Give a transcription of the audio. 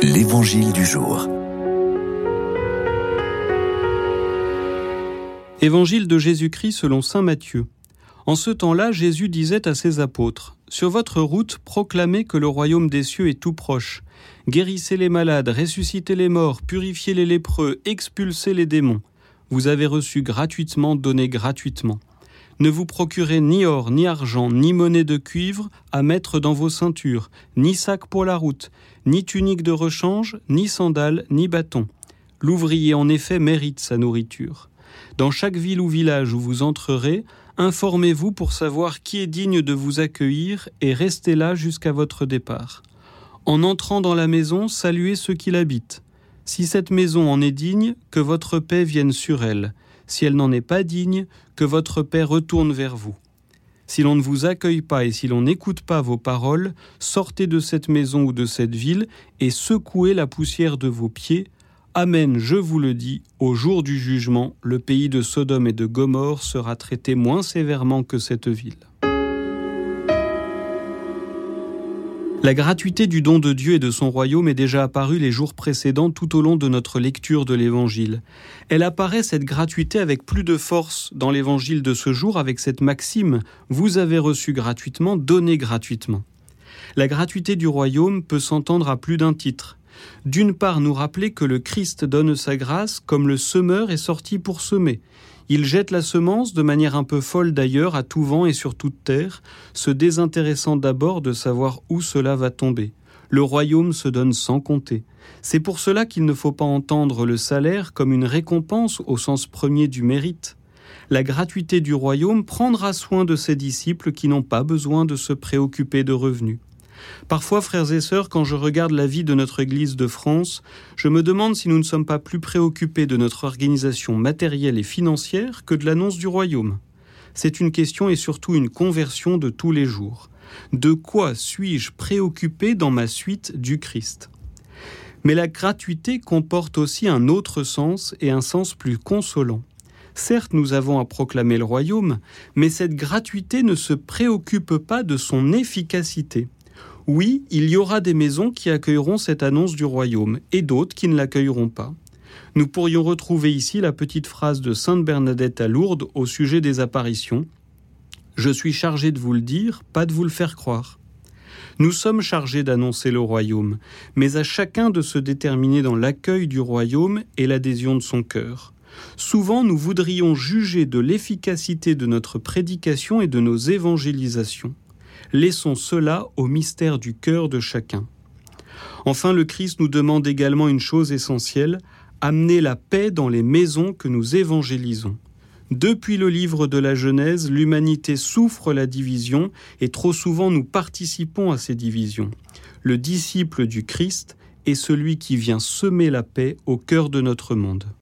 L'Évangile du jour. Évangile de Jésus-Christ selon Saint Matthieu. En ce temps-là, Jésus disait à ses apôtres, Sur votre route, proclamez que le royaume des cieux est tout proche. Guérissez les malades, ressuscitez les morts, purifiez les lépreux, expulsez les démons. Vous avez reçu gratuitement, donnez gratuitement. Ne vous procurez ni or, ni argent, ni monnaie de cuivre à mettre dans vos ceintures, ni sac pour la route, ni tunique de rechange, ni sandales, ni bâton. L'ouvrier en effet mérite sa nourriture. Dans chaque ville ou village où vous entrerez, informez-vous pour savoir qui est digne de vous accueillir et restez là jusqu'à votre départ. En entrant dans la maison, saluez ceux qui l'habitent. Si cette maison en est digne, que votre paix vienne sur elle si elle n'en est pas digne, que votre paix retourne vers vous. Si l'on ne vous accueille pas et si l'on n'écoute pas vos paroles, sortez de cette maison ou de cette ville et secouez la poussière de vos pieds. Amen, je vous le dis, au jour du jugement, le pays de Sodome et de Gomorre sera traité moins sévèrement que cette ville. La gratuité du don de Dieu et de son royaume est déjà apparue les jours précédents tout au long de notre lecture de l'Évangile. Elle apparaît cette gratuité avec plus de force dans l'Évangile de ce jour avec cette maxime ⁇ Vous avez reçu gratuitement, donnez gratuitement ⁇ La gratuité du royaume peut s'entendre à plus d'un titre. D'une part, nous rappeler que le Christ donne sa grâce comme le semeur est sorti pour semer. Il jette la semence de manière un peu folle d'ailleurs à tout vent et sur toute terre, se désintéressant d'abord de savoir où cela va tomber. Le royaume se donne sans compter. C'est pour cela qu'il ne faut pas entendre le salaire comme une récompense au sens premier du mérite. La gratuité du royaume prendra soin de ses disciples qui n'ont pas besoin de se préoccuper de revenus. Parfois, frères et sœurs, quand je regarde la vie de notre Église de France, je me demande si nous ne sommes pas plus préoccupés de notre organisation matérielle et financière que de l'annonce du royaume. C'est une question et surtout une conversion de tous les jours. De quoi suis-je préoccupé dans ma suite du Christ? Mais la gratuité comporte aussi un autre sens et un sens plus consolant. Certes, nous avons à proclamer le royaume, mais cette gratuité ne se préoccupe pas de son efficacité. Oui, il y aura des maisons qui accueilleront cette annonce du royaume et d'autres qui ne l'accueilleront pas. Nous pourrions retrouver ici la petite phrase de Sainte Bernadette à Lourdes au sujet des apparitions. Je suis chargé de vous le dire, pas de vous le faire croire. Nous sommes chargés d'annoncer le royaume, mais à chacun de se déterminer dans l'accueil du royaume et l'adhésion de son cœur. Souvent, nous voudrions juger de l'efficacité de notre prédication et de nos évangélisations. Laissons cela au mystère du cœur de chacun. Enfin, le Christ nous demande également une chose essentielle, amener la paix dans les maisons que nous évangélisons. Depuis le livre de la Genèse, l'humanité souffre la division et trop souvent nous participons à ces divisions. Le disciple du Christ est celui qui vient semer la paix au cœur de notre monde.